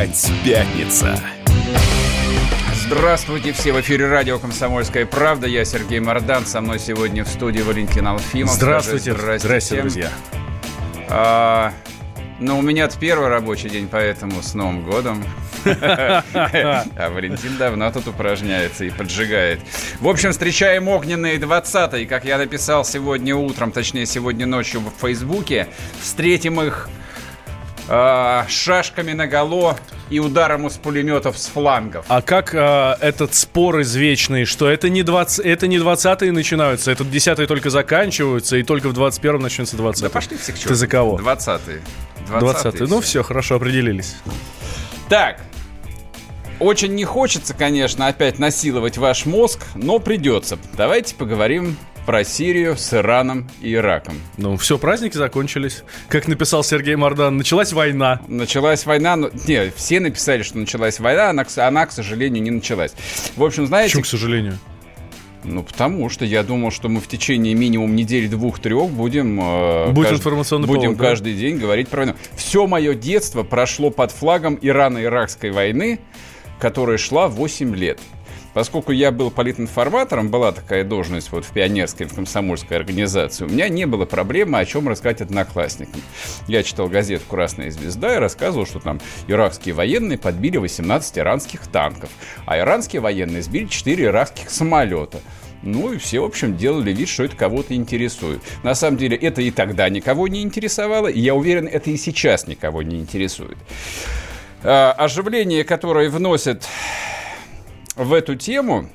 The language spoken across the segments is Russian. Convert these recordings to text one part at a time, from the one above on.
Опять пятница. Здравствуйте, все в эфире радио «Комсомольская правда». Я Сергей Мордан, со мной сегодня в студии Валентин Алфимов. Здравствуйте, Скажи, здравствуйте, друзья. А, ну, у меня первый рабочий день, поэтому с Новым годом. А Валентин давно тут упражняется и поджигает. В общем, встречаем огненные 20 как я написал сегодня утром, точнее, сегодня ночью в Фейсбуке. Встретим их э, шашками наголо и ударом из пулеметов с флангов. А как а, этот спор извечный, что это не 20, это не 20-е начинаются, это 10-е только заканчиваются, и только в 21-м начнется 20 Да пошли все к черту. Ты за кого? 20-е. 20-е. Ну все, хорошо, определились. Так, очень не хочется, конечно, опять насиловать ваш мозг, но придется. Давайте поговорим про Сирию с Ираном и Ираком. Ну, все, праздники закончились. Как написал Сергей Мордан, началась война. Началась война, ну, не, все написали, что началась война, она, к- она, к сожалению, не началась. В общем, знаете... Почему, к сожалению? Ну, потому что я думал, что мы в течение минимум недели двух-трех будем... э, Будет информационный Будем повод, да? каждый день говорить про войну. Все мое детство прошло под флагом Ирано-Иракской войны, которая шла 8 лет. Поскольку я был политинформатором, была такая должность вот в пионерской, в комсомольской организации, у меня не было проблемы, о чем рассказать одноклассникам. Я читал газету «Красная звезда» и рассказывал, что там иракские военные подбили 18 иранских танков, а иранские военные сбили 4 иракских самолета. Ну и все, в общем, делали вид, что это кого-то интересует. На самом деле это и тогда никого не интересовало, и я уверен, это и сейчас никого не интересует. А, оживление, которое вносят в эту тему,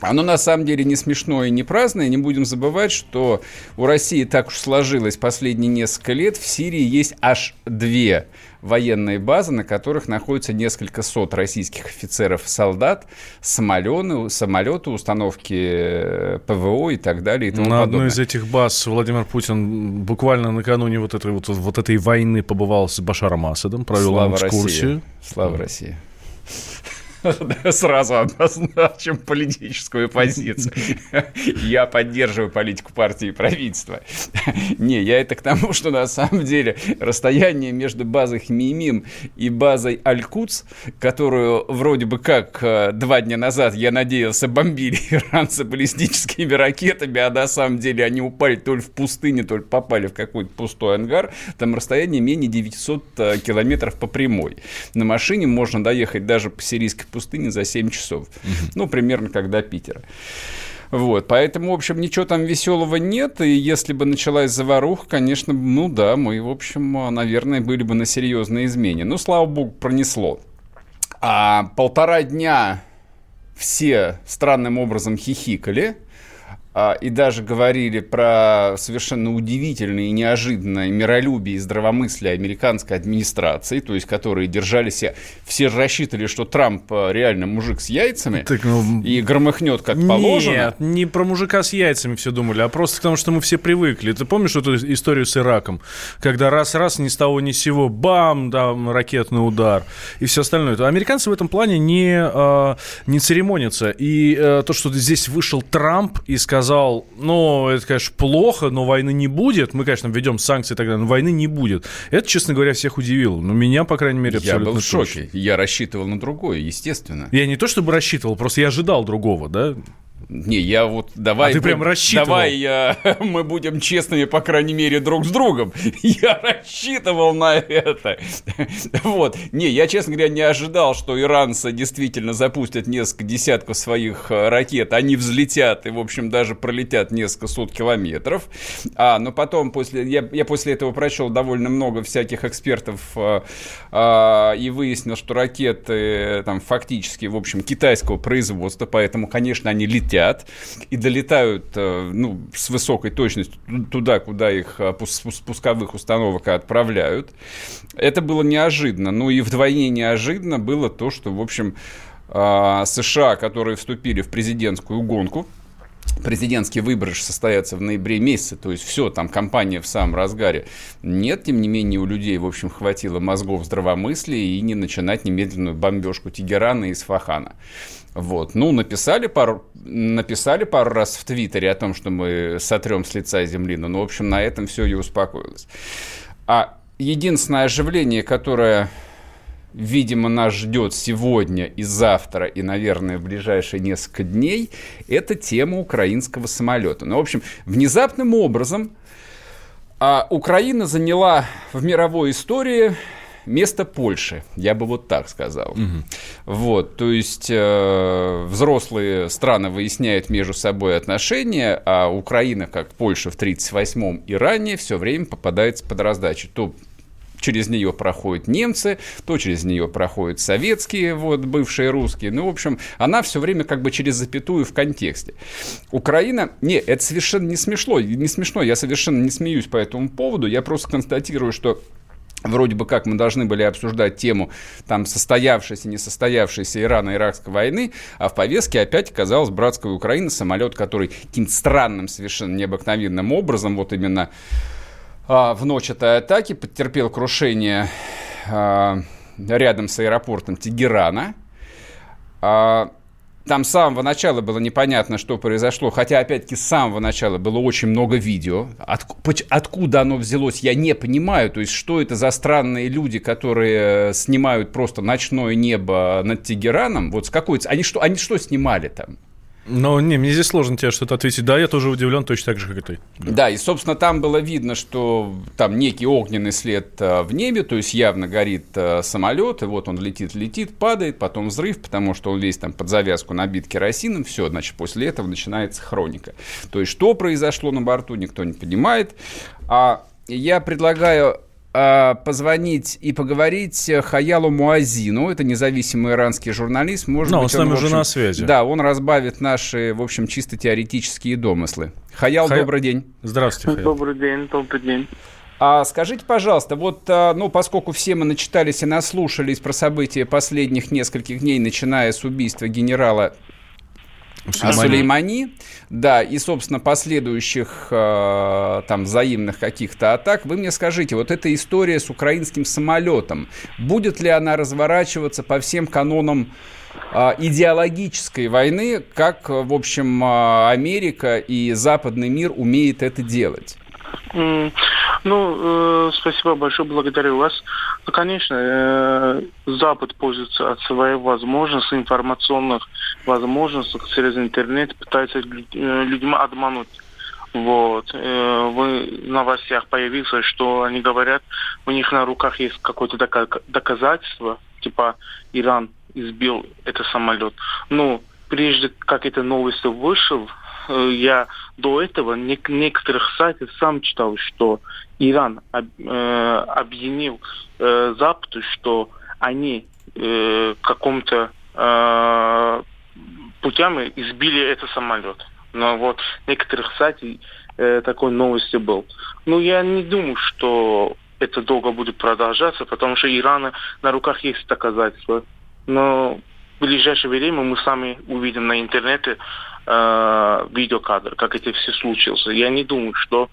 оно на самом деле не смешное и не праздное. Не будем забывать, что у России так уж сложилось последние несколько лет. В Сирии есть аж две военные базы, на которых находится несколько сот российских офицеров и солдат, самолеты, самолеты, установки э, ПВО и так далее. И тому На подобное. одной из этих баз Владимир Путин буквально накануне вот этой, вот, вот этой войны побывал с Башаром Асадом, провел Слава экскурсию. России. Слава России. Сразу обозначим политическую позицию. Я поддерживаю политику партии и правительства. Не, я это к тому, что на самом деле расстояние между базой Хмеймим и базой Аль-Куц, которую вроде бы как э, два дня назад, я надеялся, бомбили иранцы баллистическими ракетами, а на самом деле они упали то ли в пустыне, то ли попали в какой-то пустой ангар, там расстояние менее 900 э, километров по прямой. На машине можно доехать даже по сирийской пустыне за 7 часов. Ну, примерно как до Питера. Вот, поэтому, в общем, ничего там веселого нет, и если бы началась заваруха, конечно, ну да, мы, в общем, наверное, были бы на серьезной измене. Ну, слава богу, пронесло. А полтора дня все странным образом хихикали, и даже говорили про совершенно удивительное и неожиданное миролюбие и здравомыслие американской администрации, то есть которые держали себя, все рассчитывали, что Трамп э, реально мужик с яйцами Так, ну, и громыхнет как положено. Нет, не про мужика с яйцами все думали, а просто потому, что мы все привыкли. Ты помнишь эту историю с Ираком? Когда раз-раз ни с того ни с сего, бам, там ракетный удар и все остальное. То Американцы в этом плане не, э, не церемонятся. И э, то, что здесь вышел Трамп и сказал, ну, это, конечно, плохо, но войны не будет. Мы, конечно, введем санкции и так далее, но войны не будет. Это, честно говоря, всех удивило. Но меня, по крайней мере, Я абсолютно был в точно. шоке. Я рассчитывал на другое, естественно. Я не то чтобы рассчитывал, просто я ожидал другого, да? Не, я вот давай... А ты прям рассчитывал? Давай я, мы будем честными, по крайней мере, друг с другом. Я рассчитывал на это. Вот. Не, я, честно говоря, не ожидал, что иранцы действительно запустят несколько десятков своих э, ракет. Они взлетят и, в общем, даже пролетят несколько сот километров. А, но потом, после, я, я после этого прочел довольно много всяких экспертов э, а, и выяснил, что ракеты э, там фактически, в общем, китайского производства, поэтому, конечно, они летят и долетают э, ну, с высокой точностью туда, куда их э, пус- пусковых установок отправляют. Это было неожиданно. Ну и вдвойне неожиданно было то, что, в общем, э, США, которые вступили в президентскую гонку, президентские выборы же состоятся в ноябре месяце, то есть все, там кампания в самом разгаре. Нет, тем не менее, у людей, в общем, хватило мозгов здравомыслия и не начинать немедленную бомбежку Тегерана и Исфахана. Вот. Ну, написали пару, написали пару раз в Твиттере о том, что мы сотрем с лица земли, ну, в общем, на этом все и успокоилось. А единственное оживление, которое видимо, нас ждет сегодня и завтра, и, наверное, в ближайшие несколько дней, это тема украинского самолета. Ну, в общем, внезапным образом а, Украина заняла в мировой истории место Польши, я бы вот так сказал. Угу. Вот, то есть э, взрослые страны выясняют между собой отношения, а Украина, как Польша в 1938-м и ранее, все время попадается под раздачу. То через нее проходят немцы, то через нее проходят советские, вот, бывшие русские. Ну, в общем, она все время как бы через запятую в контексте. Украина... Не, это совершенно не смешно, не смешно, я совершенно не смеюсь по этому поводу, я просто констатирую, что Вроде бы как мы должны были обсуждать тему там состоявшейся, несостоявшейся Ирано-Иракской войны, а в повестке опять оказалась братская Украина, самолет, который каким-то странным, совершенно необыкновенным образом, вот именно а, в ночь этой атаки потерпел крушение а, рядом с аэропортом Тегерана. А, там с самого начала было непонятно, что произошло, хотя, опять-таки, с самого начала было очень много видео. От, откуда оно взялось, я не понимаю. То есть, что это за странные люди, которые снимают просто ночное небо над Тегераном? Вот с какой... Они что, они что снимали там? Но не, мне здесь сложно тебе что-то ответить. Да, я тоже удивлен точно так же, как и ты. Да. да, и, собственно, там было видно, что там некий огненный след э, в небе, то есть явно горит э, самолет, и вот он летит, летит, падает, потом взрыв, потому что он весь там под завязку набит керосином, все, значит, после этого начинается хроника. То есть, что произошло на борту, никто не понимает. А я предлагаю позвонить и поговорить Хаялу Муазину. Это независимый иранский журналист. Может Но быть, он с нами он, общем, уже на связи. Да, он разбавит наши, в общем, чисто теоретические домыслы. Хаял, Хай... добрый день. Здравствуйте, Хаял. Добрый день, добрый день. А скажите, пожалуйста, вот, а, ну, поскольку все мы начитались и наслушались про события последних нескольких дней, начиная с убийства генерала Сулеймани. Сулеймани, да, и, собственно, последующих э, там взаимных каких-то атак. Вы мне скажите, вот эта история с украинским самолетом, будет ли она разворачиваться по всем канонам э, идеологической войны, как, в общем, э, Америка и западный мир умеет это делать? Ну, э, спасибо большое, благодарю вас. Ну, конечно, э, Запад пользуется от своей возможности, информационных возможностей через интернет, пытается э, людьми обмануть. Вот. В новостях появился, что они говорят, у них на руках есть какое-то доказательство, типа Иран избил этот самолет. Ну, прежде как эта новость вышел, я до этого не, некоторых сайтов сам читал, что Иран об, э, объяснил э, Западу, что они э, каком-то э, путями избили этот самолет. Но вот некоторых сайтов э, такой новости был. Ну, я не думаю, что это долго будет продолжаться, потому что Ирана на руках есть доказательства. Но в ближайшее время мы сами увидим на интернете э, видеокадр, как это все случилось. Я не думаю, что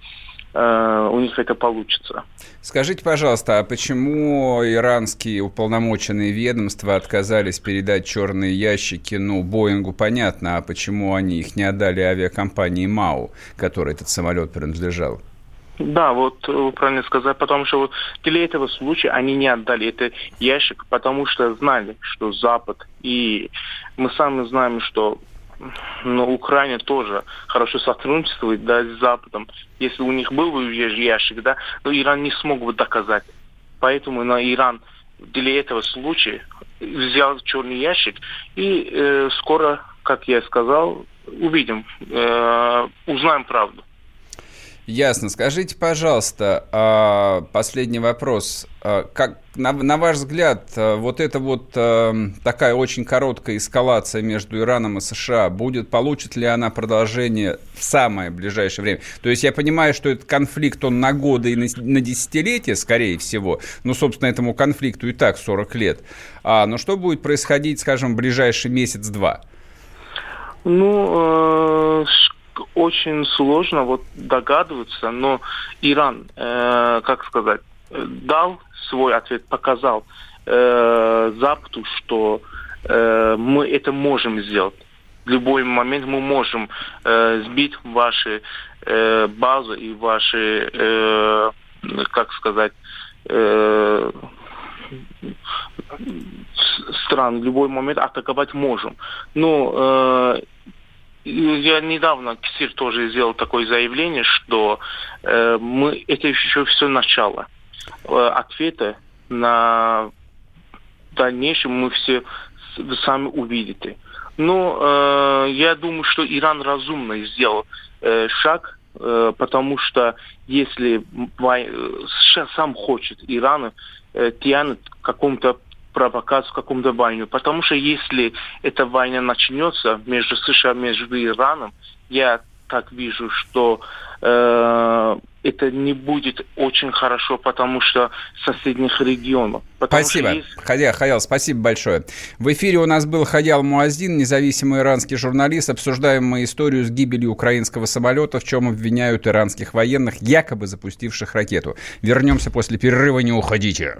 э, у них это получится. Скажите, пожалуйста, а почему иранские уполномоченные ведомства отказались передать черные ящики, ну, Боингу понятно, а почему они их не отдали авиакомпании МАУ, которой этот самолет принадлежал? Да, вот вы правильно сказали, потому что вот для этого случая они не отдали этот ящик, потому что знали, что Запад и мы сами знаем, что но Украина тоже хорошо сотрудничает да, с Западом. Если у них был бы ящик, да, но Иран не смог бы доказать. Поэтому на Иран для этого случая взял черный ящик и э, скоро, как я сказал, увидим, э, узнаем правду. Ясно. Скажите, пожалуйста, а, последний вопрос. А, как, на, на ваш взгляд, а, вот эта вот такая очень короткая эскалация между Ираном и США, будет, получит ли она продолжение в самое ближайшее время? То есть я понимаю, что этот конфликт, он на годы и на, на десятилетия, скорее всего, ну, собственно, этому конфликту и так 40 лет. А, но что будет происходить, скажем, в ближайший месяц-два? Ну, э, очень сложно вот догадываться, но Иран, э, как сказать, дал свой ответ, показал э, Западу, что э, мы это можем сделать. В любой момент мы можем э, сбить ваши э, базы и ваши, э, как сказать, э, стран в любой момент атаковать можем. Но я недавно Ксир тоже сделал такое заявление, что э, мы это еще все начало. Э, ответа на дальнейшем мы все сами увидите. Но э, я думаю, что Иран разумно сделал э, шаг, э, потому что если США сам хочет Иран э, тянет к какому-то провокацию, какому-то войну. Потому что если эта война начнется между США, и между Ираном, я так вижу, что э, это не будет очень хорошо, потому что соседних регионов. Спасибо. Есть... Хадя, Хаял, спасибо большое. В эфире у нас был Хадял Муаздин, независимый иранский журналист. Обсуждаем мы историю с гибелью украинского самолета, в чем обвиняют иранских военных, якобы запустивших ракету. Вернемся после перерыва, не уходите.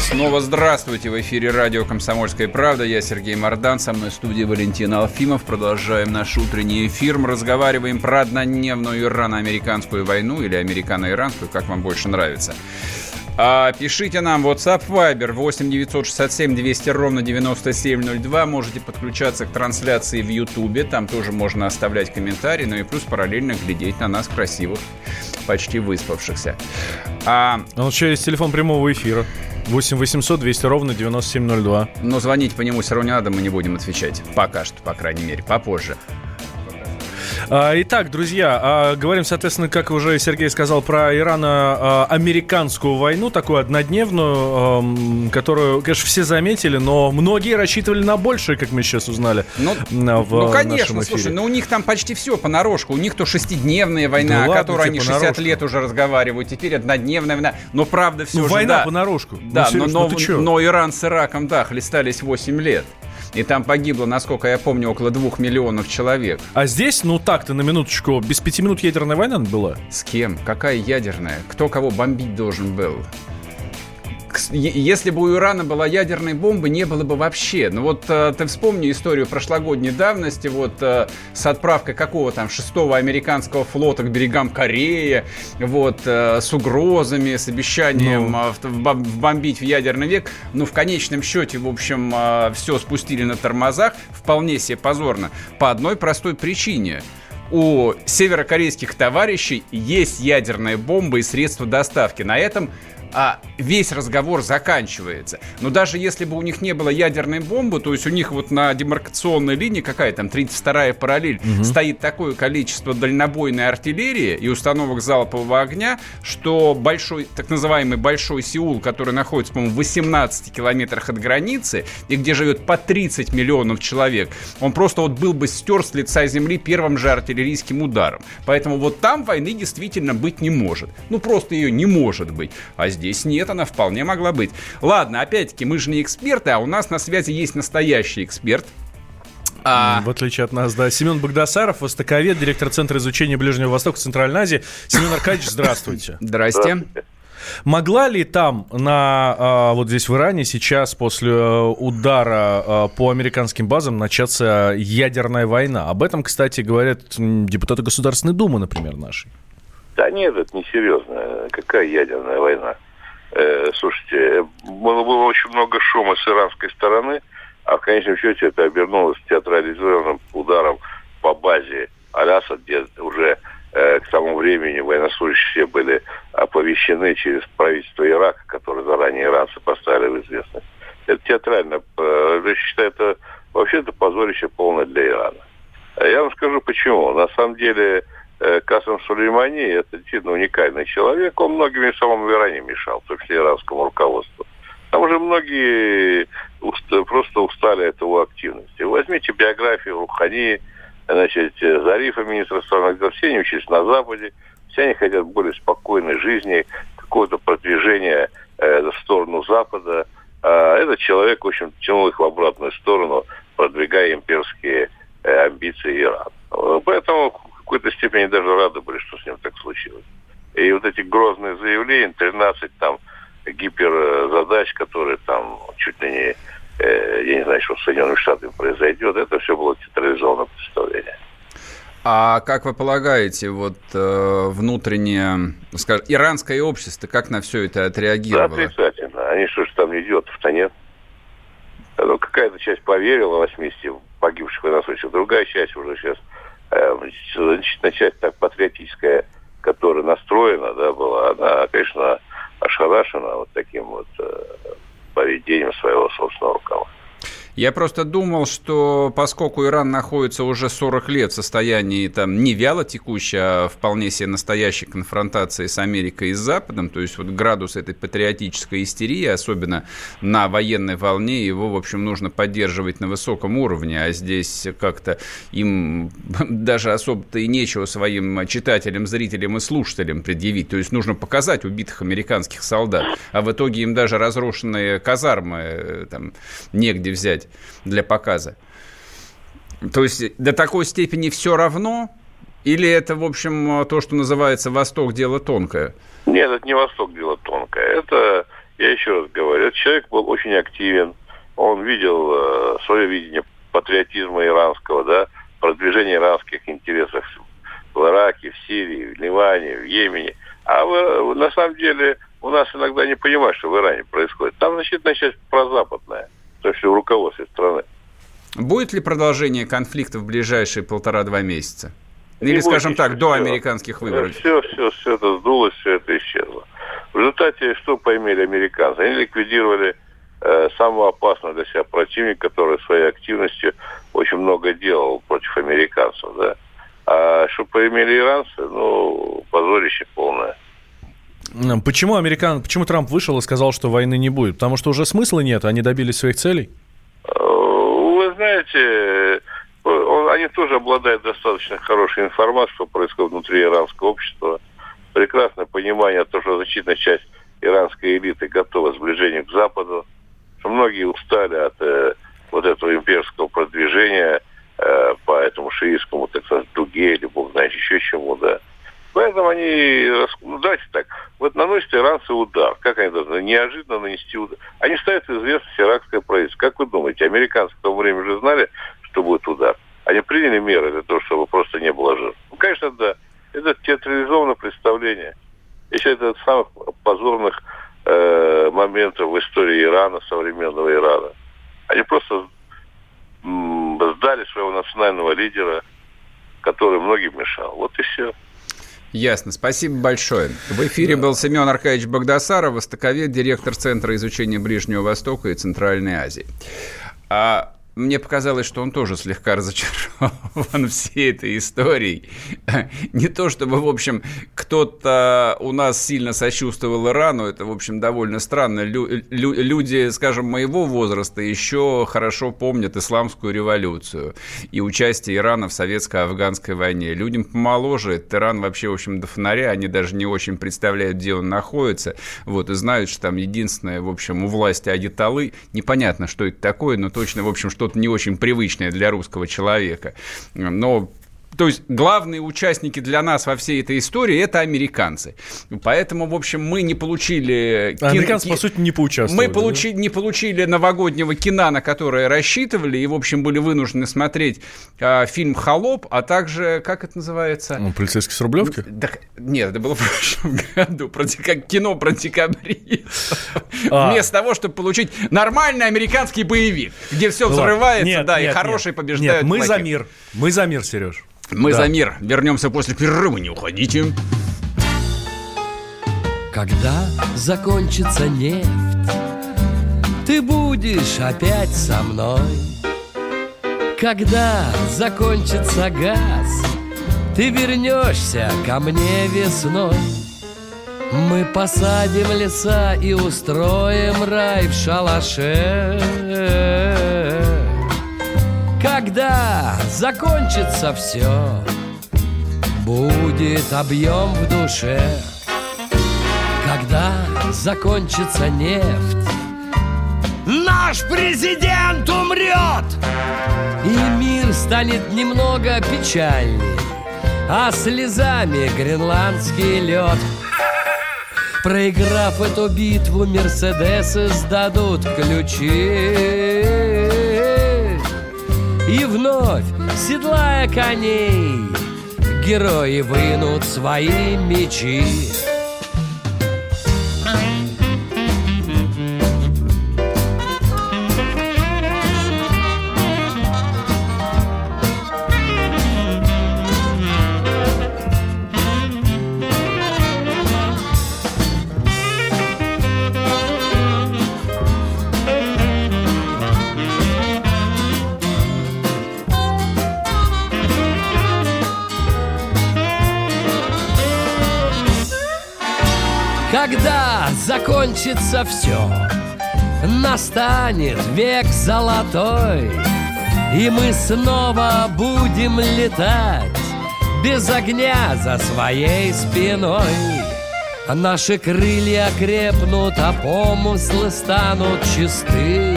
Снова здравствуйте. В эфире радио «Комсомольская правда». Я Сергей Мордан. Со мной в студии Валентин Алфимов. Продолжаем наш утренний эфир. Мы разговариваем про однодневную ирано-американскую войну или американо-иранскую, как вам больше нравится. А, пишите нам WhatsApp Viber 8 967 200 ровно 9702. Можете подключаться к трансляции в YouTube. Там тоже можно оставлять комментарии. Ну и плюс параллельно глядеть на нас красивых, почти выспавшихся. А... а у еще есть телефон прямого эфира. 8 800 200 ровно 9702. Но звонить по нему все равно не надо, мы не будем отвечать. Пока что, по крайней мере, попозже. А, итак, друзья, а, говорим, соответственно, как уже Сергей сказал, про Ирано-американскую войну, такую однодневную, которую, конечно, все заметили, но многие рассчитывали на большее, как мы сейчас узнали. Ну, в ну конечно, слушай, но ну, у них там почти все понарошку. У них то шестидневная война, да о которой они 60 понарошку. лет уже разговаривают, теперь однодневная война. Но правда все ну, же, война да. понарошку. Да, ну, но, но, но, но Иран с Ираком, да, хлестались 8 лет. И там погибло, насколько я помню, около двух миллионов человек. А здесь, ну так-то, на минуточку, без пяти минут ядерная война была? С кем? Какая ядерная? Кто кого бомбить должен был? Если бы у Ирана была ядерная бомба, не было бы вообще. Ну вот э, ты вспомни историю прошлогодней давности, вот э, с отправкой какого там шестого американского флота к берегам Кореи, вот э, с угрозами, с обещанием ну. вбомбить в ядерный век. Ну в конечном счете, в общем, все спустили на тормозах, вполне себе позорно, по одной простой причине у северокорейских товарищей есть ядерная бомба и средства доставки. На этом а весь разговор заканчивается. Но даже если бы у них не было ядерной бомбы, то есть у них вот на демаркационной линии, какая там, 32-я параллель, угу. стоит такое количество дальнобойной артиллерии и установок залпового огня, что большой, так называемый Большой Сеул, который находится, по-моему, в 18 километрах от границы, и где живет по 30 миллионов человек, он просто вот был бы стер с лица земли первым же артиллерийским ударом. Поэтому вот там войны действительно быть не может. Ну, просто ее не может быть. А здесь нет, она вполне могла быть. Ладно, опять-таки, мы же не эксперты, а у нас на связи есть настоящий эксперт. А... В отличие от нас, да. Семен Богдасаров, востоковед, директор Центра изучения Ближнего Востока Центральной Азии. Семен Аркадьевич, здравствуйте. Здрасте. Могла ли там, на, а, вот здесь в Иране, сейчас после э, удара а, по американским базам начаться ядерная война? Об этом, кстати, говорят депутаты Государственной Думы, например, нашей. Да нет, это не серьезно. Какая ядерная война? Э, слушайте, было, было очень много шума с иранской стороны, а в конечном счете это обернулось театрализованным ударом по базе Аляса, где уже э, к тому времени военнослужащие были оповещены через правительство Ирака, которое заранее иранцы поставили в известность. Это театрально. Э, я считаю, это вообще это позорище полное для Ирана. Я вам скажу почему. На самом деле э, Касым Сулеймани это действительно уникальный человек. Он многими самому Иране мешал, в том числе иранскому руководству. Там уже многие просто устали от его активности. Возьмите биографию Рухани, значит, Зарифа, министра страны, все они учились на Западе, все они хотят более спокойной жизни, какое-то продвижение э, в сторону Запада. А этот человек, в общем, тянул их в обратную сторону, продвигая имперские э, амбиции Ирана. Поэтому какой-то степени даже рады были, что с ним так случилось. И вот эти грозные заявления, 13 там гиперзадач, которые там чуть ли не, э, я не знаю, что в Соединенных Штатах произойдет, это все было театрализованное представление. А как вы полагаете, вот э, внутреннее, скажем, иранское общество, как на все это отреагировало? Да, отрицательно. Они что ж там не идет-то нет. Ну, какая-то часть поверила, 80 погибших военнослужащих, другая часть уже сейчас, значительная часть так патриотическая, которая настроена, да, была, она, конечно, ошарашена вот таким вот э, поведением своего собственного руководства. Я просто думал, что поскольку Иран находится уже 40 лет в состоянии там не вяло текущей, а вполне себе настоящей конфронтации с Америкой и с Западом, то есть вот градус этой патриотической истерии, особенно на военной волне, его, в общем, нужно поддерживать на высоком уровне, а здесь как-то им даже особо-то и нечего своим читателям, зрителям и слушателям предъявить. То есть нужно показать убитых американских солдат, а в итоге им даже разрушенные казармы э, там негде взять для показа. То есть до такой степени все равно? Или это, в общем, то, что называется «Восток – дело тонкое»? Нет, это не «Восток – дело тонкое». Это, я еще раз говорю, этот человек был очень активен. Он видел э, свое видение патриотизма иранского, да, продвижение иранских интересов в Ираке, в Сирии, в Ливане, в Йемене. А в, на самом деле у нас иногда не понимают, что в Иране происходит. Там значительная часть прозападная то есть в руководстве страны. Будет ли продолжение конфликта в ближайшие полтора-два месяца? Или, не скажем так, все. до американских выборов? Все, все, все это сдулось, все это исчезло. В результате что поймели американцы? Они ликвидировали э, самого опасного для себя противника, который своей активностью очень много делал против американцев. Да? А что поимели иранцы, ну, позорище полное. Почему американ, почему Трамп вышел и сказал, что войны не будет? Потому что уже смысла нет, они добились своих целей? Э, вы знаете, он, они тоже обладают достаточно хорошей информацией, что происходит внутри иранского общества. Прекрасное понимание того, что значительная часть иранской элиты готова к сближению к Западу, что многие устали от э, вот этого имперского продвижения э, по этому шиитскому, так сказать, дуге или бог знает еще чему, да. Поэтому они, ну, давайте так, вот наносят иранцы удар. Как они должны неожиданно нанести удар? Они ставят известность иракское правительство. Как вы думаете, американцы в то время уже знали, что будет удар? Они приняли меры для того, чтобы просто не было жертв? Ну, конечно, да. Это театрализованное представление. Еще это от самых позорных э, моментов в истории Ирана, современного Ирана. Они просто сдали своего национального лидера, который многим мешал. Вот и все. Ясно. Спасибо большое. В эфире был Семен Аркадьевич Богдасаров, востоковед, директор Центра изучения Ближнего Востока и Центральной Азии. А мне показалось, что он тоже слегка разочарован всей этой историей. Не то чтобы, в общем, кто-то у нас сильно сочувствовал Ирану, это, в общем, довольно странно. Лю- лю- люди, скажем, моего возраста еще хорошо помнят исламскую революцию и участие Ирана в советско-афганской войне. Людям помоложе, этот Иран вообще, в общем, до фонаря, они даже не очень представляют, где он находится, вот, и знают, что там единственное, в общем, у власти Адиталы, непонятно, что это такое, но точно, в общем, что что-то не очень привычное для русского человека. Но то есть главные участники для нас во всей этой истории это американцы. Поэтому, в общем, мы не получили... А американцы, по сути, не поучаствовали. Мы получи... да? не получили новогоднего кино, на которое рассчитывали, и, в общем, были вынуждены смотреть э, фильм «Холоп», а также, как это называется? Ну, «Полицейский с Рублевки»? Да, нет, это было в прошлом году. Про, как кино про декабристов. А. Вместо того, чтобы получить нормальный американский боевик, где все взрывается, нет, да, нет, и хорошие нет, побеждают Нет, мы за мир. Мы за мир, Сереж. Мы да. за мир. Вернемся после перерыва, не уходите. Когда закончится нефть, ты будешь опять со мной. Когда закончится газ, ты вернешься ко мне весной. Мы посадим леса и устроим рай в шалаше. Когда закончится все, будет объем в душе. Когда закончится нефть, наш президент умрет, и мир станет немного печальнее, а слезами гренландский лед. Проиграв эту битву, Мерседесы сдадут ключи. И вновь, седлая коней, герои вынут свои мечи. Закончится все, настанет век золотой, И мы снова будем летать без огня за своей спиной. Наши крылья крепнут, а помыслы станут чисты.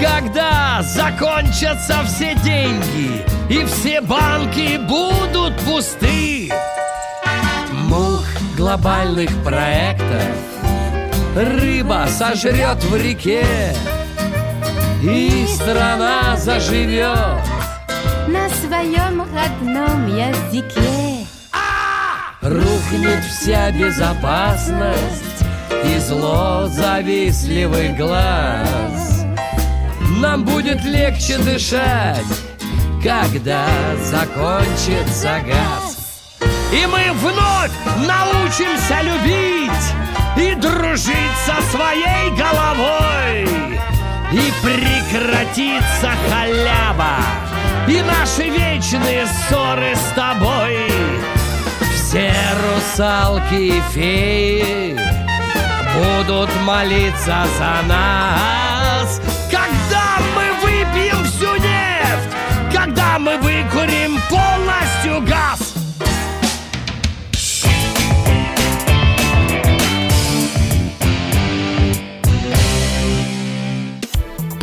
Когда закончатся все деньги и все банки будут пусты, глобальных проектов. Рыба сожрет в реке И страна заживет. На своем родном языке. Рухнет вся безопасность И зло завистливый глаз. Нам будет легче дышать Когда закончится газ и мы вновь научимся любить И дружить со своей головой. И прекратится халява И наши вечные ссоры с тобой. Все русалки и феи Будут молиться за нас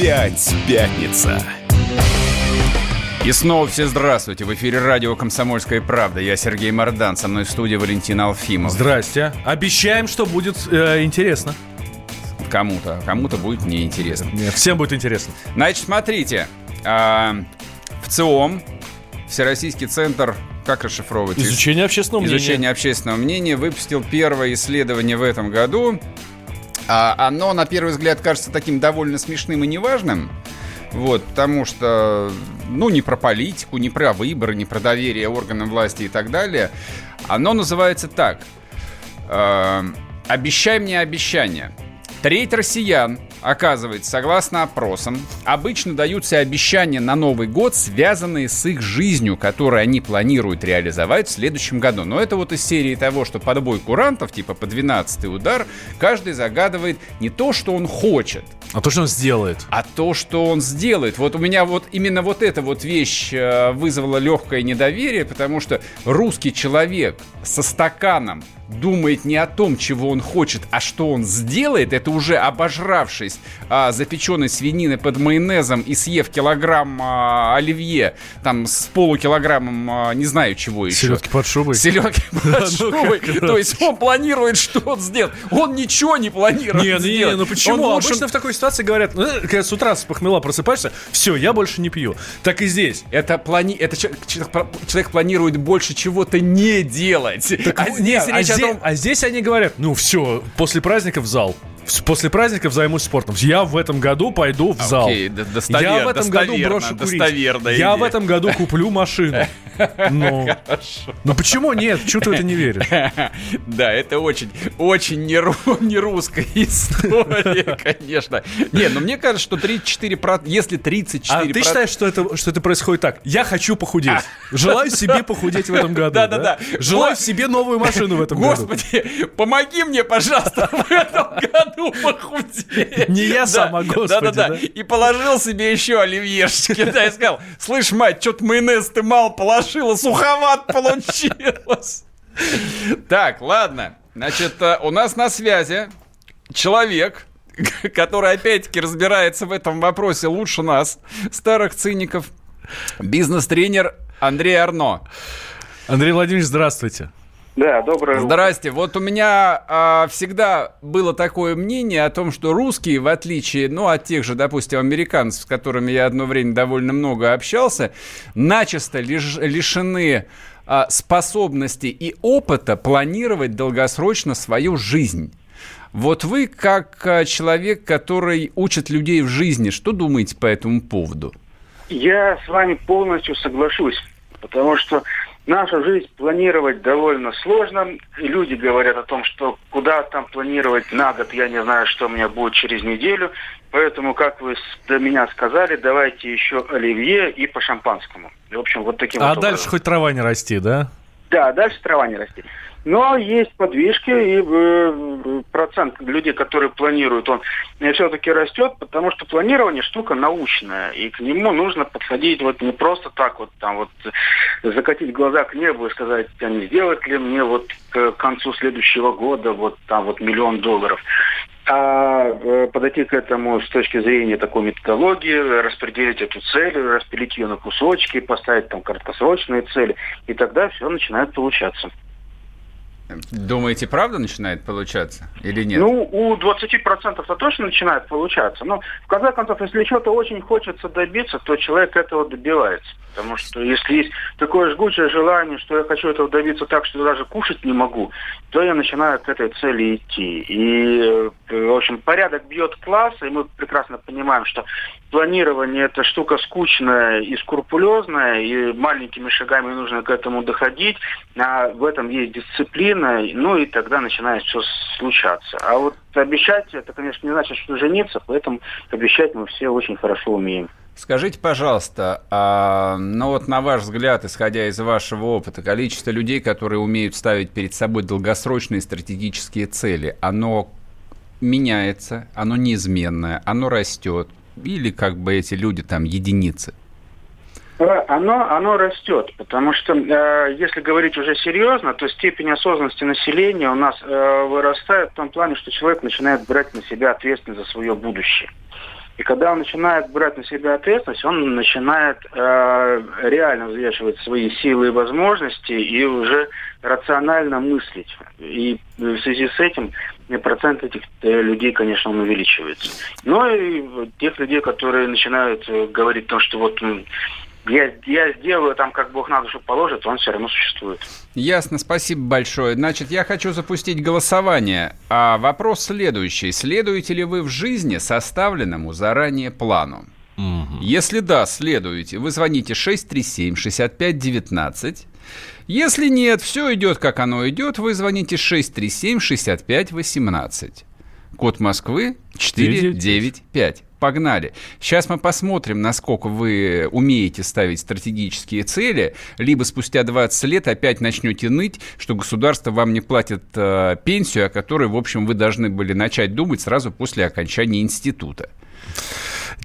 Опять пятница. И снова все здравствуйте. В эфире радио «Комсомольская правда». Я Сергей Мордан. Со мной в студии Валентин Алфимов. Здрасте. Обещаем, что будет э, интересно. Кому-то. Кому-то будет неинтересно. Нет, всем будет интересно. Значит, смотрите. А, в ЦИОМ, Всероссийский центр как расшифровывать? Изучение общественного мнения. Изучение общественного мнения выпустил первое исследование в этом году. А оно, на первый взгляд, кажется таким довольно смешным и неважным. Вот, потому что, ну, не про политику, не про выборы, не про доверие органам власти и так далее. Оно называется так. Э, «Обещай мне обещание». Треть россиян, оказывается, согласно опросам, обычно даются обещания на Новый год, связанные с их жизнью, которые они планируют реализовать в следующем году. Но это вот из серии того, что под бой курантов, типа по 12 удар, каждый загадывает не то, что он хочет, А то, что он сделает. а то, что он сделает. Вот у меня вот именно вот эта вот вещь э, вызвала легкое недоверие, потому что русский человек со стаканом думает не о том, чего он хочет, а что он сделает, это уже обожравшись а, запеченной свинины под майонезом и съев килограмм а, оливье, там с полукилограммом, а, не знаю чего еще. Селедки под шубой. Селедки под шубой. То есть он планирует, что он сделает. Он ничего не планирует Не, не, не, ну почему? Обычно в такой ситуации говорят, ну, когда с утра с похмела просыпаешься, все, я больше не пью. Так и здесь. Это, плани... это человек, планирует больше чего-то не делать. Так, а, здесь нет, а, здесь, том... а здесь они говорят, ну все, после праздника в зал. После праздников займусь спортом. Я в этом году пойду в зал. Окей, достовер, я в этом году брошу курить. Я идея. в этом году куплю машину. Ну, ну почему нет? Чего ты это не веришь? Да, это очень, очень не, ру, не русская история, конечно. Не, но мне кажется, что 34%, если 34%... А ты считаешь, что это, что это происходит так? Я хочу похудеть. Желаю себе похудеть в этом году. Да-да-да. Желаю себе новую машину в этом году. Господи, помоги мне, пожалуйста, в этом году похудеть. Не я сам, а Господи. Да-да-да. И положил себе еще оливьешечки. Да, и сказал, слышь, мать, что-то майонез ты мало положил решила, суховат получилось. Так, ладно. Значит, э, у нас на связи человек, который опять-таки разбирается в этом вопросе лучше нас, старых циников, бизнес-тренер Андрей Арно. Андрей Владимирович, здравствуйте. Да, доброе. Здрасте. Вот у меня а, всегда было такое мнение о том, что русские, в отличие, ну, от тех же, допустим, американцев, с которыми я одно время довольно много общался, начисто лиш, лишены а, способности и опыта планировать долгосрочно свою жизнь. Вот вы, как а, человек, который учит людей в жизни, что думаете по этому поводу? Я с вами полностью соглашусь, потому что Нашу жизнь планировать довольно сложно. Люди говорят о том, что куда там планировать на год, я не знаю, что у меня будет через неделю. Поэтому, как вы до меня сказали, давайте еще оливье и по шампанскому. В общем, вот таким А вот дальше хоть трава не расти, да? Да, дальше трава не расти. Но есть подвижки, и э, процент людей, которые планируют, он все-таки растет, потому что планирование штука научная, и к нему нужно подходить вот не просто так вот там вот закатить глаза к небу и сказать, а не сделать ли мне вот к концу следующего года вот там вот миллион долларов а э, подойти к этому с точки зрения такой методологии, распределить эту цель, распилить ее на кусочки, поставить там краткосрочные цели, и тогда все начинает получаться. Думаете, правда начинает получаться или нет? Ну, у 20% то точно начинает получаться. Но, в конце концов, если чего-то очень хочется добиться, то человек этого добивается. Потому что если есть такое жгучее желание, что я хочу этого добиться так, что даже кушать не могу, то я начинаю к этой цели идти. И, э, в общем, порядок бьет класс, и мы прекрасно понимаем, что планирование это штука скучная и скрупулезная, и маленькими шагами нужно к этому доходить, а в этом есть дисциплина, ну и тогда начинает все случаться. А вот обещать, это, конечно, не значит, что жениться, поэтому обещать мы все очень хорошо умеем. Скажите, пожалуйста, а, ну вот на ваш взгляд, исходя из вашего опыта, количество людей, которые умеют ставить перед собой долгосрочные стратегические цели, оно меняется, оно неизменное, оно растет, или как бы эти люди там единицы? Э, оно, оно растет, потому что э, если говорить уже серьезно, то степень осознанности населения у нас э, вырастает в том плане, что человек начинает брать на себя ответственность за свое будущее. И когда он начинает брать на себя ответственность, он начинает э, реально взвешивать свои силы и возможности и уже рационально мыслить. И в связи с этим процент этих э, людей, конечно, он увеличивается. Но и тех людей, которые начинают э, говорить то, что вот я, я сделаю там, как Бог на душу положит, он все равно существует. Ясно, спасибо большое. Значит, я хочу запустить голосование. А вопрос следующий. Следуете ли вы в жизни составленному заранее плану? Угу. Если да, следуете, вы звоните 637-6519. Если нет, все идет, как оно идет, вы звоните 637-6518. Код Москвы 495. Погнали. Сейчас мы посмотрим, насколько вы умеете ставить стратегические цели, либо спустя 20 лет опять начнете ныть, что государство вам не платит э, пенсию, о которой, в общем, вы должны были начать думать сразу после окончания института.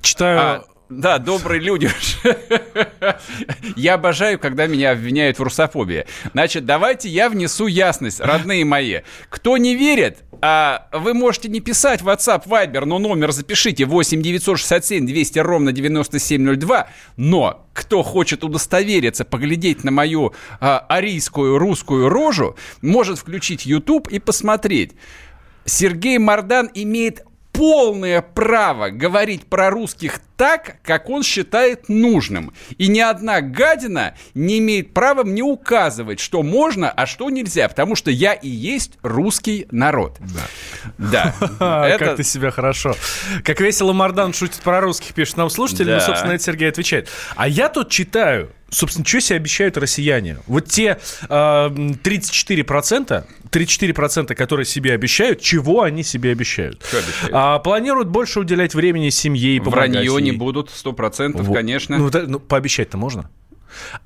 Читаю... А Да, добрые люди. Я обожаю, когда меня обвиняют в русофобии. Значит, давайте я внесу ясность, родные мои. Кто не верит, а вы можете не писать в WhatsApp, Viber, но номер запишите 8 967 200 ровно 9702. Но кто хочет удостовериться, поглядеть на мою а, арийскую русскую рожу, может включить YouTube и посмотреть. Сергей Мардан имеет полное право говорить про русских так, как он считает нужным. И ни одна гадина не имеет права мне указывать, что можно, а что нельзя, потому что я и есть русский народ. Да. Да. Как ты себя хорошо. Как весело Мардан шутит про русских, пишет нам слушатель, ну, собственно, это Сергей отвечает. А я тут читаю, собственно, что себе обещают россияне? Вот те э, 34%, 34%, которые себе обещают, чего они себе обещают? А, планируют больше уделять времени семье и помогать Вранье не ей. будут, сто процентов, конечно. Ну, ну, пообещать-то можно.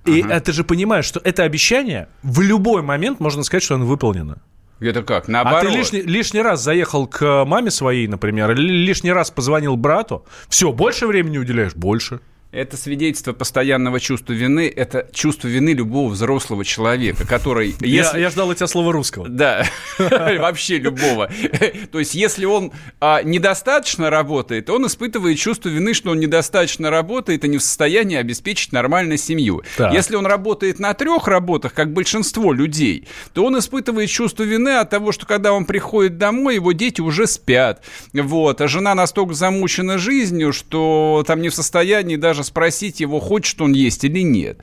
И Ага. ты же понимаешь, что это обещание в любой момент можно сказать, что оно выполнено. Это как? А Наоборот. ты лишний, лишний раз заехал к маме своей, например, или лишний раз позвонил брату, все, больше времени уделяешь? Больше. Это свидетельство постоянного чувства вины. Это чувство вины любого взрослого человека, который... Я, если- я ждал от тебя слова русского. Да, вообще любого. То есть, если он а, недостаточно работает, он испытывает чувство вины, что он недостаточно работает и не в состоянии обеспечить нормально семью. Так. Если он работает на трех работах, как большинство людей, то он испытывает чувство вины от того, что когда он приходит домой, его дети уже спят. Вот. А жена настолько замучена жизнью, что там не в состоянии даже спросить его, хочет он есть или нет.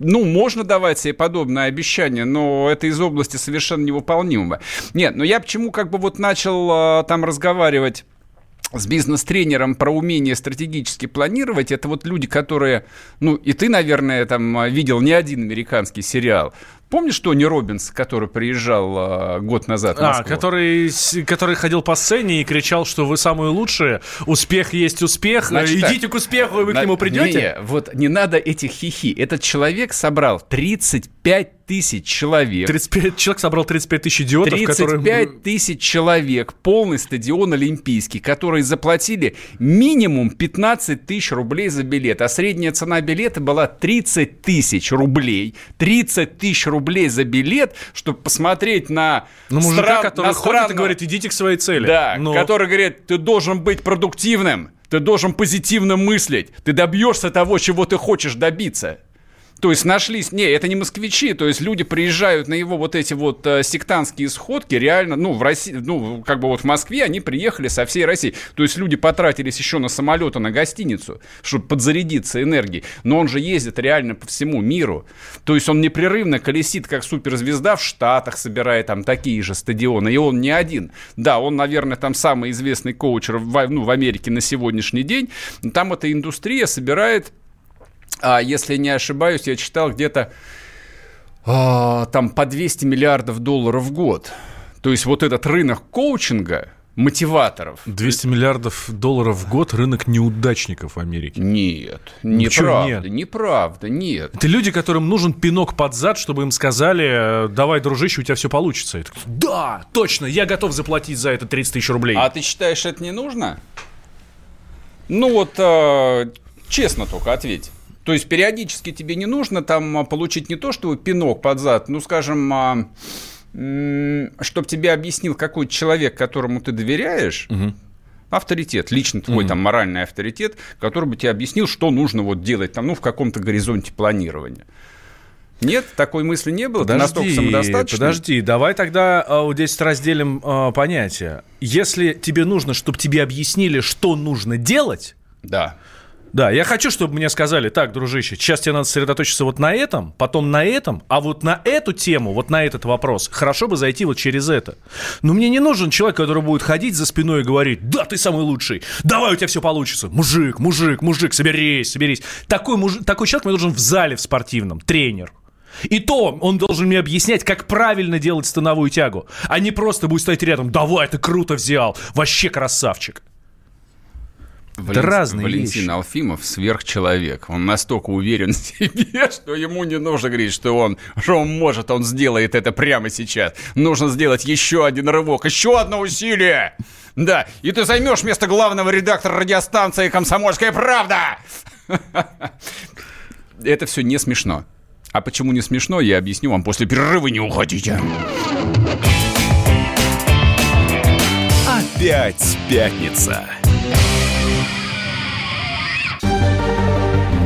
Ну, можно давать себе подобное обещание, но это из области совершенно невыполнимого. Нет, но я почему как бы вот начал а, там разговаривать с бизнес-тренером про умение стратегически планировать, это вот люди, которые, ну, и ты, наверное, там а, видел не один американский сериал. Помнишь Тони Робинс, который приезжал а, год назад в А, который, который ходил по сцене и кричал, что вы самые лучшие, успех есть успех, Значит так, идите к успеху, и вы к на- нему придете. Не-не, вот не надо этих хихи. Этот человек собрал 35 тысяч человек. 35, человек собрал 35 тысяч идиотов, которые... 35 тысяч человек, полный стадион Олимпийский, которые заплатили минимум 15 тысяч рублей за билет, а средняя цена билета была 30 тысяч рублей. 30 тысяч рублей за билет, чтобы посмотреть на Ну, мужика, стран- который на ходит и говорит, идите к своей цели. Да, Но- который говорит, ты должен быть продуктивным, ты должен позитивно мыслить, ты добьешься того, чего ты хочешь добиться. То есть нашлись, не, это не москвичи, то есть люди приезжают на его вот эти вот э, сектантские сходки, реально, ну, в России, ну, как бы вот в Москве они приехали со всей России. То есть люди потратились еще на самолеты, на гостиницу, чтобы подзарядиться энергией. Но он же ездит реально по всему миру. То есть он непрерывно колесит, как суперзвезда, в Штатах собирает там такие же стадионы, и он не один. Да, он, наверное, там самый известный коучер в, ну, в Америке на сегодняшний день. Там эта индустрия собирает а, если не ошибаюсь, я читал где-то а, там по 200 миллиардов долларов в год. То есть вот этот рынок коучинга, мотиваторов. 200 миллиардов долларов в год рынок неудачников в Америке. Нет, Ну, неправда, нет? неправда, нет. Это люди, которым нужен пинок под зад, чтобы им сказали, э, давай, дружище, у тебя все получится. И такой, да, точно, я готов заплатить за это 30 тысяч рублей. А ты считаешь, это не нужно? Ну вот, а, честно только ответь. То есть периодически тебе не нужно там а, получить не то, что пинок под зад, ну, скажем, а, чтобы тебе объяснил какой-то человек, которому ты доверяешь, авторитет, лично твой там моральный авторитет, который бы тебе объяснил, что нужно вот делать там, ну, в каком-то горизонте планирования. Нет, такой мысли не было? Ты настолько самодостаточный? подожди, давай тогда а, вот здесь разделим а, понятия. Если тебе нужно, чтобы тебе объяснили, что нужно делать, Да. Да, я хочу, чтобы мне сказали, так, дружище, сейчас тебе надо сосредоточиться вот на этом, потом на этом, а вот на эту тему, вот на этот вопрос, хорошо бы зайти вот через это. Но мне не нужен человек, который будет ходить за спиной и говорить, да, ты самый лучший, давай, у тебя все получится. Мужик, мужик, мужик, соберись, соберись. Такой, мужик, такой человек мне нужен в зале в спортивном, тренер. И то он должен мне объяснять, как правильно делать становую тягу, а не просто будет стоять рядом, давай, ты круто взял, вообще красавчик. Вален- разные Валентин вещи. Алфимов сверхчеловек. Он настолько уверен в себе, что ему не нужно говорить, что он, что он может, он сделает это прямо сейчас. Нужно сделать еще один рывок, еще одно усилие. Да, и ты займешь место главного редактора радиостанции «Комсомольская правда». Это все не смешно. А почему не смешно, я объясню вам после перерыва. Не уходите. Опять пятница.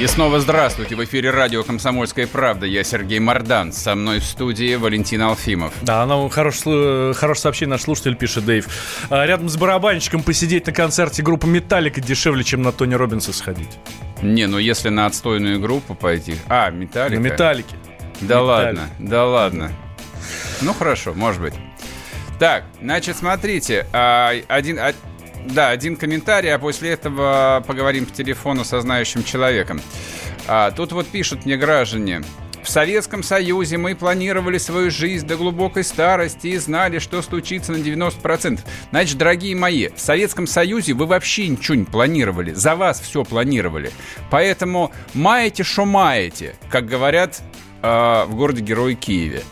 И снова здравствуйте. В эфире радио «Комсомольская правда». Я Сергей Мордан. Со мной в студии Валентин Алфимов. Да, нам хорошее, хорошее сообщение наш слушатель пишет, Дэйв. А, рядом с барабанщиком посидеть на концерте группы «Металлика» дешевле, чем на Тони Робинса сходить. Не, ну если на отстойную группу пойти... А, «Металлика». На «Металлике». Да ладно, да ладно. Ну хорошо, может быть. Так, значит, смотрите, а, один, да, один комментарий, а после этого поговорим по телефону со знающим человеком. А, тут вот пишут мне граждане. В Советском Союзе мы планировали свою жизнь до глубокой старости и знали, что случится на 90%. Значит, дорогие мои, в Советском Союзе вы вообще ничего не планировали. За вас все планировали. Поэтому маете, что маете, как говорят э, в городе-герое Киеве.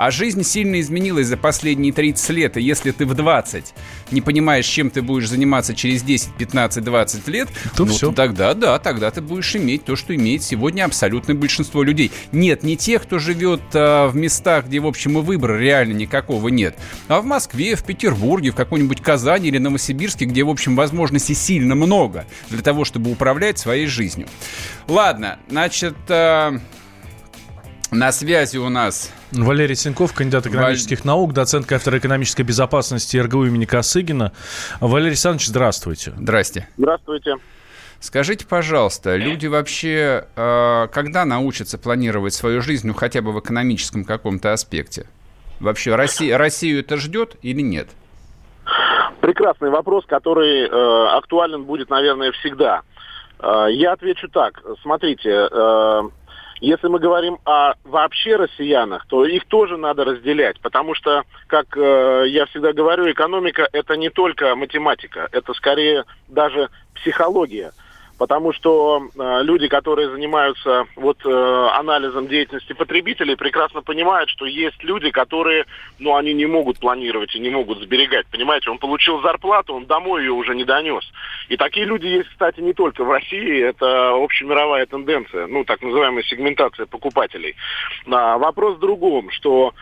А жизнь сильно изменилась за последние 30 лет, и если ты в 20 не понимаешь, чем ты будешь заниматься через 10, 15, 20 лет, то ну, все. тогда, да, тогда ты будешь иметь то, что имеет сегодня абсолютное большинство людей. Нет, не тех, кто живет а, в местах, где, в общем, и выбора реально никакого нет, а в Москве, в Петербурге, в какой-нибудь Казани или Новосибирске, где, в общем, возможностей сильно много для того, чтобы управлять своей жизнью. Ладно, значит... А... На связи у нас Валерий Синков, кандидат экономических Валь... наук, доцент кафедры экономической безопасности РГУ имени Косыгина. Валерий Александрович, здравствуйте. Здрасте. Здравствуйте. Скажите, пожалуйста, люди вообще э, когда научатся планировать свою жизнь, ну хотя бы в экономическом каком-то аспекте? Вообще Россия, Россию это ждет или нет? Прекрасный вопрос, который э, актуален будет, наверное, всегда. Э, я отвечу так. Смотрите, э, если мы говорим о вообще россиянах, то их тоже надо разделять, потому что, как э, я всегда говорю, экономика это не только математика, это скорее даже психология потому что э, люди, которые занимаются вот э, анализом деятельности потребителей, прекрасно понимают, что есть люди, которые, ну, они не могут планировать и не могут сберегать, понимаете, он получил зарплату, он домой ее уже не донес. И такие люди есть, кстати, не только в России, это общемировая тенденция, ну, так называемая сегментация покупателей. А, вопрос в другом, что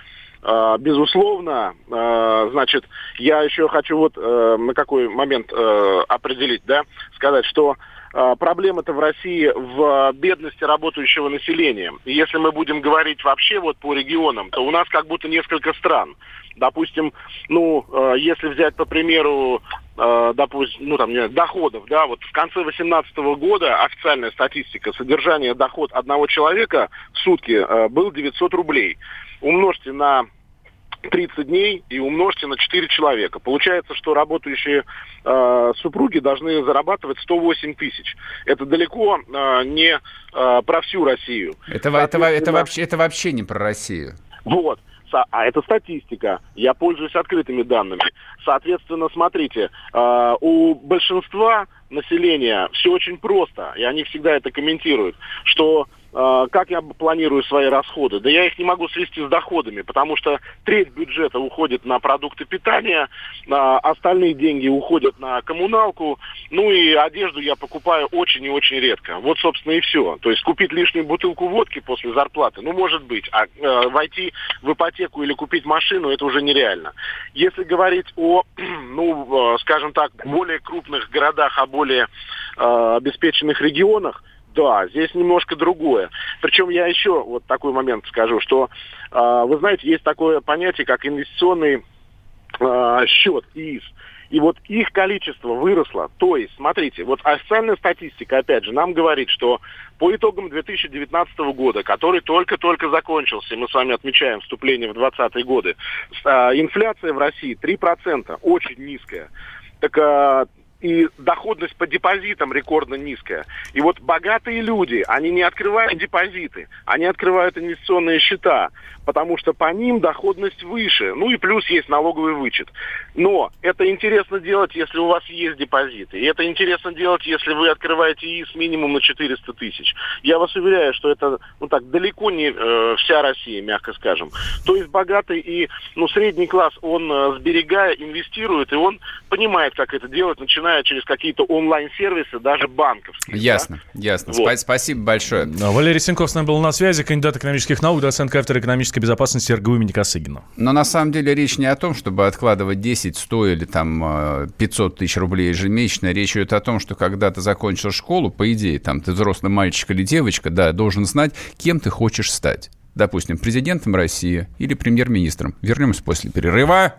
Uh, безусловно, uh, значит, я еще хочу вот uh, на какой момент определить, да, сказать, что проблема-то в России в бедности работающего населения. Если мы будем говорить вообще вот по регионам, то у нас как будто несколько стран. Допустим, ну, а, если взять по примеру а, допустим, ну там, не доходов, да, вот в конце 2018 года официальная статистика, содержание доход одного человека в сутки был 900 рублей. Умножьте на 30 дней и умножьте на 4 человека. Получается, что работающие э, супруги должны зарабатывать 108 тысяч. Это далеко э, не э, про всю Россию. Это, это, это, вообще, это вообще не про Россию. Вот. А это статистика. Я пользуюсь открытыми данными. Соответственно, смотрите, э, у большинства населения все очень просто, и они всегда это комментируют, что как я планирую свои расходы? Да я их не могу свести с доходами, потому что треть бюджета уходит на продукты питания, а остальные деньги уходят на коммуналку, ну и одежду я покупаю очень и очень редко. Вот, собственно, и все. То есть купить лишнюю бутылку водки после зарплаты, ну, может быть, а э, войти в ипотеку или купить машину, это уже нереально. Если говорить о, ну, э, скажем так, более крупных городах, о более э, обеспеченных регионах, да, здесь немножко другое. Причем я еще вот такой момент скажу, что э, вы знаете, есть такое понятие, как инвестиционный э, счет ИИС. И вот их количество выросло. То есть, смотрите, вот официальная статистика, опять же, нам говорит, что по итогам 2019 года, который только-только закончился, мы с вами отмечаем вступление в 2020 годы, а, инфляция в России 3%, очень низкая. Так и доходность по депозитам рекордно низкая. И вот богатые люди, они не открывают депозиты, они открывают инвестиционные счета, потому что по ним доходность выше. Ну и плюс есть налоговый вычет. Но это интересно делать, если у вас есть депозиты. И это интересно делать, если вы открываете ИИС минимум на 400 тысяч. Я вас уверяю, что это ну так далеко не э, вся Россия, мягко скажем. То есть богатый и ну, средний класс, он э, сберегая, инвестирует, и он понимает, как это делать, начиная начиная через какие-то онлайн-сервисы, даже банковские. Ясно, да? ясно. Вот. Спасибо большое. Валерий Сенков с нами был на связи, кандидат экономических наук, доцент кафедры экономической безопасности РГУ имени Косыгина. Но на самом деле речь не о том, чтобы откладывать 10, 100 или там 500 э, тысяч рублей ежемесячно. Речь идет о том, что когда ты закончил школу, по идее, там ты взрослый мальчик или девочка, да, должен знать, кем ты хочешь стать. Допустим, президентом России или премьер-министром. Вернемся после перерыва.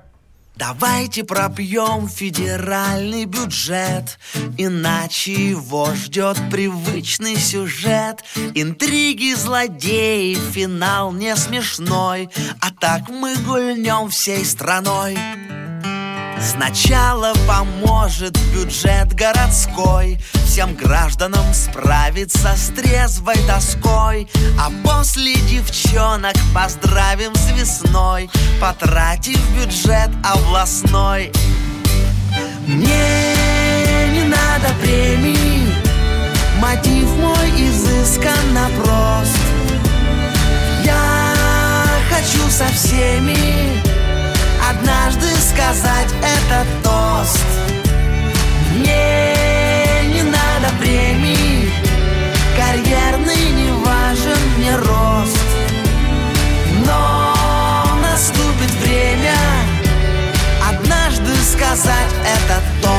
Давайте пропьем федеральный бюджет Иначе его ждет привычный сюжет. Интриги, злодеи, финал не смешной А так мы гульнем всей страной Сначала поможет бюджет городской Всем гражданам справиться с трезвой тоской. А после девчонок поздравим с весной Потратив бюджет областной. Мне не надо премии Мотив мой изысканно прост Я хочу со всеми однажды сказать этот тост Мне не надо премии Карьерный не важен мне рост. Но наступит время Однажды сказать этот тост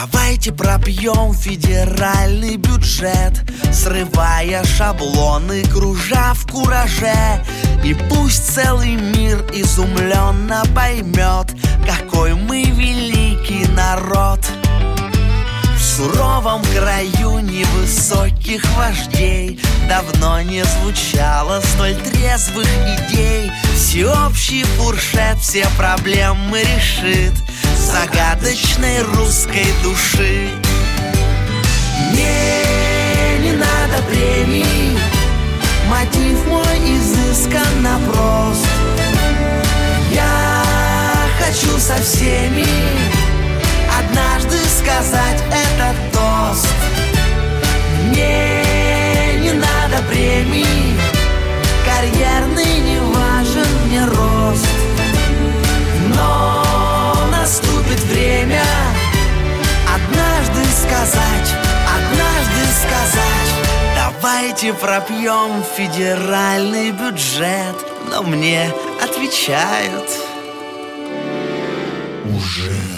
Давайте пропьем федеральный бюджет Срывая шаблоны, кружа в кураже. И пусть целый мир изумленно поймет Какой мы великий народ. В суровом краю невысоких вождей Давно не звучало столь трезвых идей. Всеобщий фуршет все проблемы решит загадочной русской души. Мне не надо премий, мотив мой изысканно прост. Я хочу со всеми однажды сказать этот тост. Мне не надо премий, карьерный не важен мне рост. Но время Однажды сказать, однажды сказать. Давайте пропьем федеральный бюджет Но мне отвечают. Уже